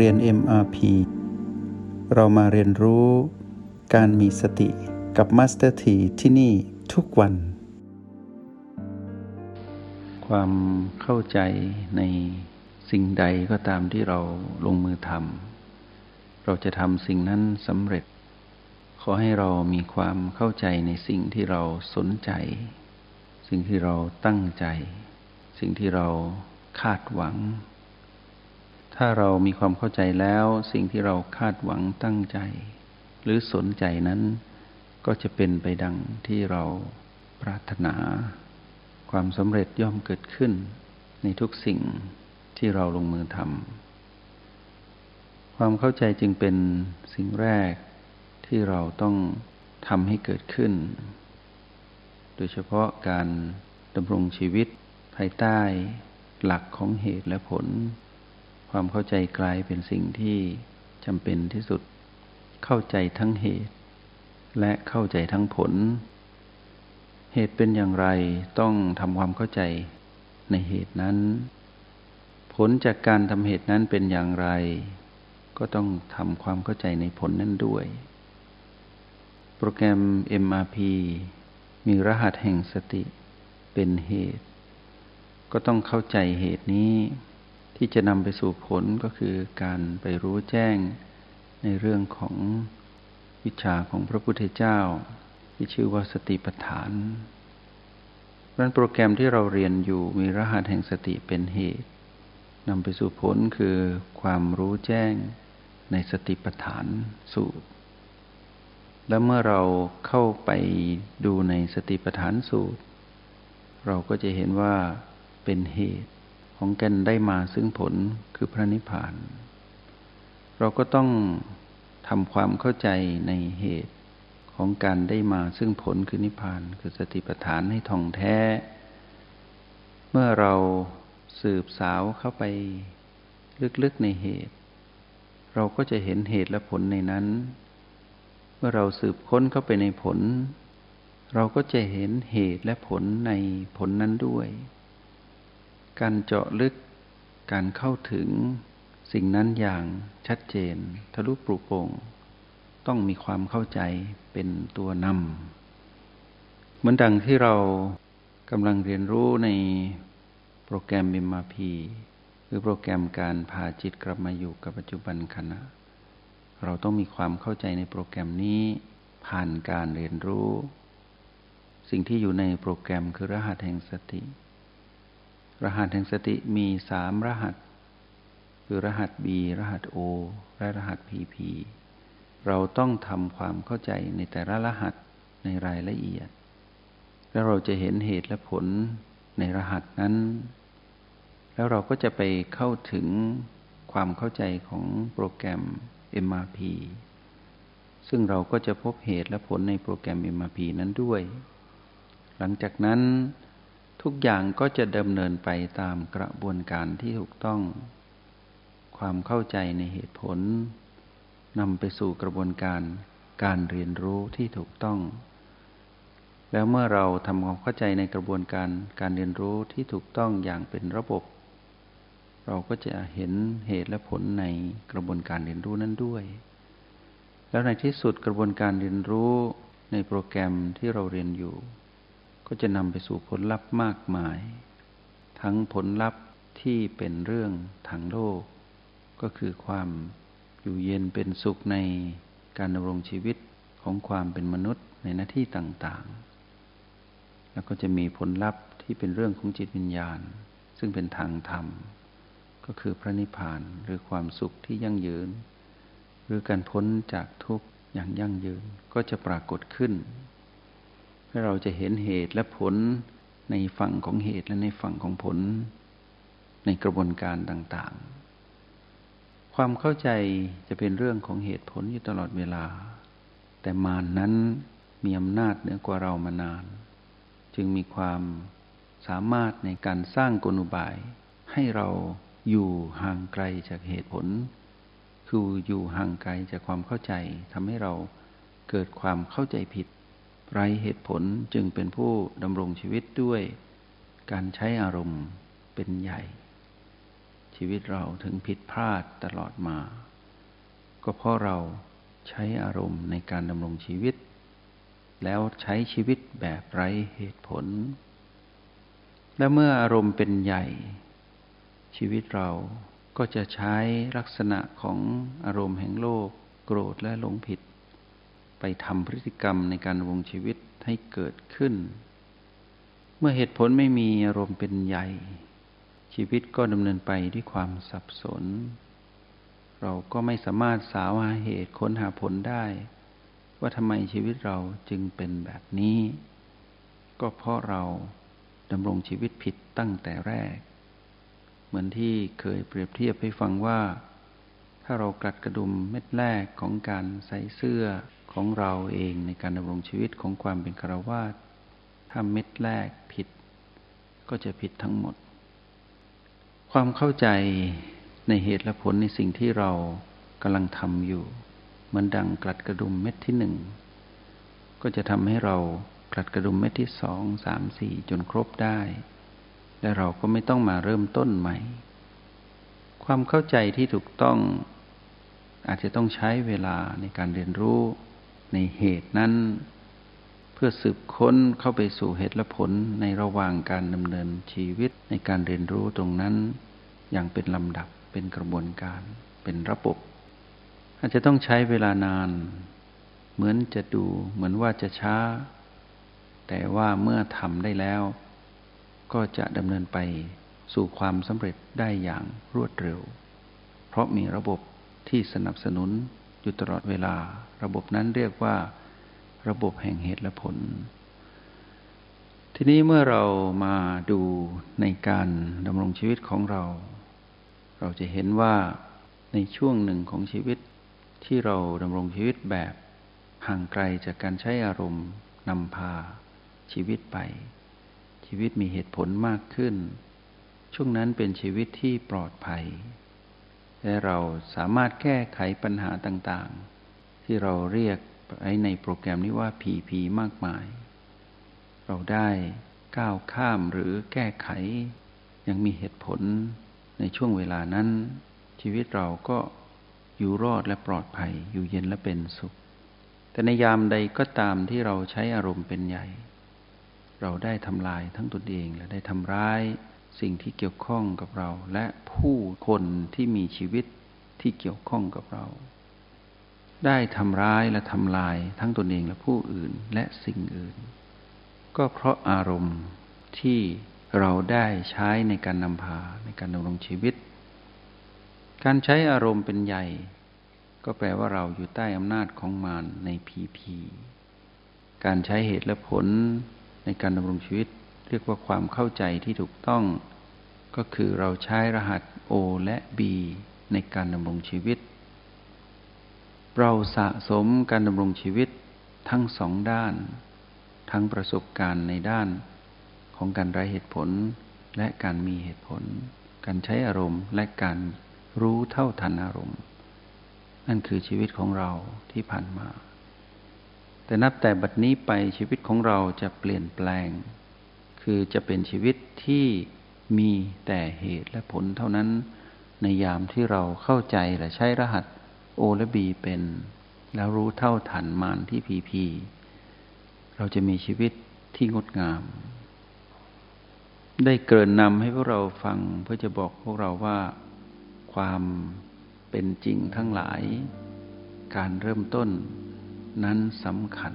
เรียน MRP เรามาเรียนรู้การมีสติกับ Master T ที่ที่นี่ทุกวัน ความเข้าใจในสิ่งใดก็ตามที่เราลงมือทำ เราจะทำสิ่งนั้นสำเร็จ ขอให้เรามีความเข้าใจในสิ่งที่เราสนใจ สิ่งที่เราตั้งใจ สิ่งที่เราคาดหวัง ถ้าเรามีความเข้าใจแล้วสิ่งที่เราคาดหวังตั้งใจ หรือสนใจนั้น ก็จะเป็นไปดังที่เราปรารถนา ความสำเร็จย่อมเกิดขึ้น ในทุกสิ่งที่เราลงมือทำความเข้าใจจึงเป็นสิ่งแรกที่เราต้องทำให้เกิดขึ้น โดยเฉพาะการดำรงชีวิตภายใต้หลักของเหตุและผล ความเข้าใจกลายเป็นสิ่งที่จำเป็นที่สุด เข้าใจทั้งเหตุ และเข้าใจทั้งผล เหตุเป็นอย่างไรต้องทำความเข้าใจในเหตุนั้น ผลจากการทำเหตุนั้นเป็นอย่างไร ก็ต้องทำความเข้าใจในผลนั้นด้วย โปรแกรม MRP มีรหัสแห่งสติเป็นเหตุ ก็ต้องเข้าใจเหตุนี้ ที่จะนำไปสู่ผลก็คือการไปรู้แจ้งในเรื่องของวิชาของพระพุทธเจ้า ที่ชื่อว่าสติปัฏฐานรันโปรแกรมที่เราเรียนอยู่มีรหัสแห่งสติเป็นเหตุนำไปสู่ผลคือความรู้แจ้งในสติปัฏฐานสูตร และเมื่อเราเข้าไปดูในสติปัฏฐานสูตร เราก็จะเห็นว่าเป็นเหตุ ของกันได้มาซึ่งผลคือพระนิพพาน เราก็ต้องทำความเข้าใจในเหตุของการได้มาซึ่งผลคือนิพพาน คือสติปัฏฐานให้ท่องแท้ เมื่อเราสืบสาวเข้าไปลึกๆในเหตุ เราก็จะเห็นเหตุและผลในนั้น เมื่อเราสืบค้นเข้าไปในผล เราก็จะเห็นเหตุและผลในผลนั้นด้วย การเจาะลึกการเข้าถึงสิ่งนั้นอย่างชัดเจน ทะลุปลุโปร่งต้องมีความเข้าใจเป็นตัวนำเหมือนดังที่เรากำลังเรียนรู้ในโปรแกรมบิมาพีคือโปรแกรมการพาจิตกลับมาอยู่กับปัจจุบันขณะ เราต้องมีความเข้าใจในโปรแกรมนี้ผ่านการเรียนรู้ สิ่งที่อยู่ในโปรแกรมคือรหัสแห่งสติ รหัสแห่งสติมีสามรหัส คือรหัส B รหัส O และรหัส PP เราต้องทำความเข้าใจในแต่ละรหัสในรายละเอียด แล้วเราจะเห็นเหตุและผลในรหัสนั้น แล้วเราก็จะไปเข้าถึงความเข้าใจของโปรแกรม MRP ซึ่งเราก็จะพบเหตุและผลในโปรแกรม MRP นั้นด้วย หลังจากนั้น ทุกอย่างก็จะดำเนินไปตามกระบวนการที่ถูกต้อง ความเข้าใจในเหตุผลนำไปสู่กระบวนการการเรียนรู้ที่ถูกต้อง แล้วเมื่อเราทำความเข้าใจในกระบวนการการเรียนรู้ที่ถูกต้องอย่างเป็นระบบ เราก็จะเห็นเหตุและผลในกระบวนการเรียนรู้นั้นด้วย แล้วในที่สุดกระบวนการเรียนรู้ในโปรแกรมที่เราเรียนอยู่ ก็จะนำไปสู่ผลลัพธ์มากมาย ทั้งผลลัพธ์ที่เป็นเรื่องทางโลก ก็คือความอยู่เย็นเป็นสุขในการดำรงชีวิตของความเป็นมนุษย์ในหน้าที่ต่างๆ แล้วก็จะมีผลลัพธ์ที่เป็นเรื่องของจิตวิญญาณ ซึ่งเป็นทางธรรม ก็คือพระนิพพานหรือความสุขที่ยั่งยืน หรือการพ้นจากทุกข์อย่างยั่งยืนก็จะปรากฏขึ้น เราจะเห็นเหตุและผลในฝั่งของเหตุและในฝั่งของผล ในกระบวนการต่าง ๆ ความเข้าใจจะเป็นเรื่องของเหตุผลอยู่ตลอดเวลา แต่มานนั้นมีอำนาจเหนือกว่าเรามานาน จึงมีความสามารถในการสร้างกลอุบาย ให้เราอยู่ห่างไกลจากเหตุผล คืออยู่ห่างไกลจากความเข้าใจทำให้เราเกิดความเข้าใจผิด ไรเหตุผลจึงเป็นผู้ดำรงชีวิตด้วย การใช้อารมณ์เป็นใหญ่ ชีวิตเราถึงผิดพลาดตลอดมา ก็เพราะเราใช้อารมณ์ในการดำรงชีวิต แล้วใช้ชีวิตแบบไร้เหตุผล และเมื่ออารมณ์เป็นใหญ่ ชีวิตเราก็จะใช้ลักษณะของอารมณ์แห่งโลก โกรธและหลงผิด ไปทำพฤติกรรมในการดำรงชีวิตให้เกิดขึ้น เมื่อเหตุผลไม่มีอารมณ์เป็นใหญ่ ชีวิตก็ดำเนินไปด้วยความสับสน เราก็ไม่สามารถสาวหาเหตุค้นหาผลได้ ว่าทำไมชีวิตเราจึงเป็นแบบนี้ ก็เพราะเราดำรงชีวิตผิดตั้งแต่แรก เหมือนที่เคยเปรียบเทียบให้ฟังว่า ถ้าเรากัดกระดุมเม็ดแรกของการใส่เสื้อ ของเราเองในการดำรงชีวิตของความเป็นคารวาสถ้าเม็ดแรกผิด ก็จะผิดทั้งหมด ความเข้าใจในเหตุและผลในสิ่งที่เรากำลังทำอยู่ เหมือนดังกลัดกระดุมเม็ดที่หนึ่งก็จะทำให้เรากลัดกระดุมเม็ดที่สองสามสี่จนครบได้ และเราก็ไม่ต้องมาเริ่มต้นใหม่ ความเข้าใจที่ถูกต้องอาจจะต้องใช้เวลาในการเรียนรู้ ในเหตุนั้น เพื่อสืบค้นเข้าไปสู่เหตุและผลในระหว่างการดำเนินชีวิตในการเรียนรู้ตรงนั้น อย่างเป็นลำดับเป็นกระบวนการ เป็นระบบ อาจจะต้องใช้เวลานาน เหมือนจะดูเหมือนว่าจะช้า แต่ว่าเมื่อทำได้แล้ว ก็จะดำเนินไปสู่ความสำเร็จได้อย่างรวดเร็ว เพราะมีระบบที่สนับสนุน อยู่ตลอดเวลา ระบบนั้นเรียกว่าระบบแห่งเหตุและผล ทีนี้เมื่อเรามาดูในการดำรงชีวิตของเรา เราจะเห็นว่าในช่วงหนึ่งของชีวิตที่เราดำรงชีวิตแบบห่างไกลจากการใช้อารมณ์นำพาชีวิตไป ชีวิตมีเหตุผลมากขึ้น ช่วงนั้นเป็นชีวิตที่ปลอดภัย และเราสามารถแก้ไขปัญหาต่างๆ ที่เราเรียกไว้ในโปรแกรมนี้ว่าผีผีมากมาย เราได้ก้าวข้ามหรือแก้ไข ยังมีเหตุผลในช่วงเวลานั้น ชีวิตเราก็อยู่รอดและปลอดภัยอยู่เย็นและเป็นสุข แต่ในยามใดก็ตามที่เราใช้อารมณ์เป็นใหญ่ เราได้ทำลายทั้งตนเองและได้ทำร้าย สิ่งที่เกี่ยวข้องกับเรา และผู้คนที่มีชีวิตที่เกี่ยวข้องกับเรา ได้ทำร้ายและทำลายทั้งตนเองและผู้อื่นและสิ่งอื่น ก็เพราะอารมณ์ที่เราได้ใช้ในการนำพาในการดำรงชีวิต การใช้อารมณ์เป็นใหญ่ ก็แปลว่าเราอยู่ใต้อำนาจของมารในพีพีการใช้เหตุและผลในการดำรงชีวิต เรียกว่าความเข้าใจที่ถูกต้อง ก็คือเราใช้รหัส O และ B ในการดำรงชีวิต เราสะสมการดำรงชีวิตทั้งสองด้าน ทั้งประสบการณ์ในด้านของการไร้เหตุผลและการมีเหตุผล การใช้อารมณ์และการรู้เท่าทันอารมณ์ นั่นคือชีวิตของเราที่ผ่านมา แต่นับแต่บัดนี้ไปชีวิตของเราจะเปลี่ยนแปลง คือจะเป็นชีวิตที่มีแต่เหตุและผลเท่านั้น ในยามที่เราเข้าใจและใช้รหัสโอและบีเป็น แล้วรู้เท่าทันมานที่พีพีเราจะมีชีวิตที่งดงาม ได้เกินนำให้พวกเราฟังเพื่อจะบอกพวกเราว่า ความเป็นจริงทั้งหลาย การเริ่มต้นนั้นสำคัญ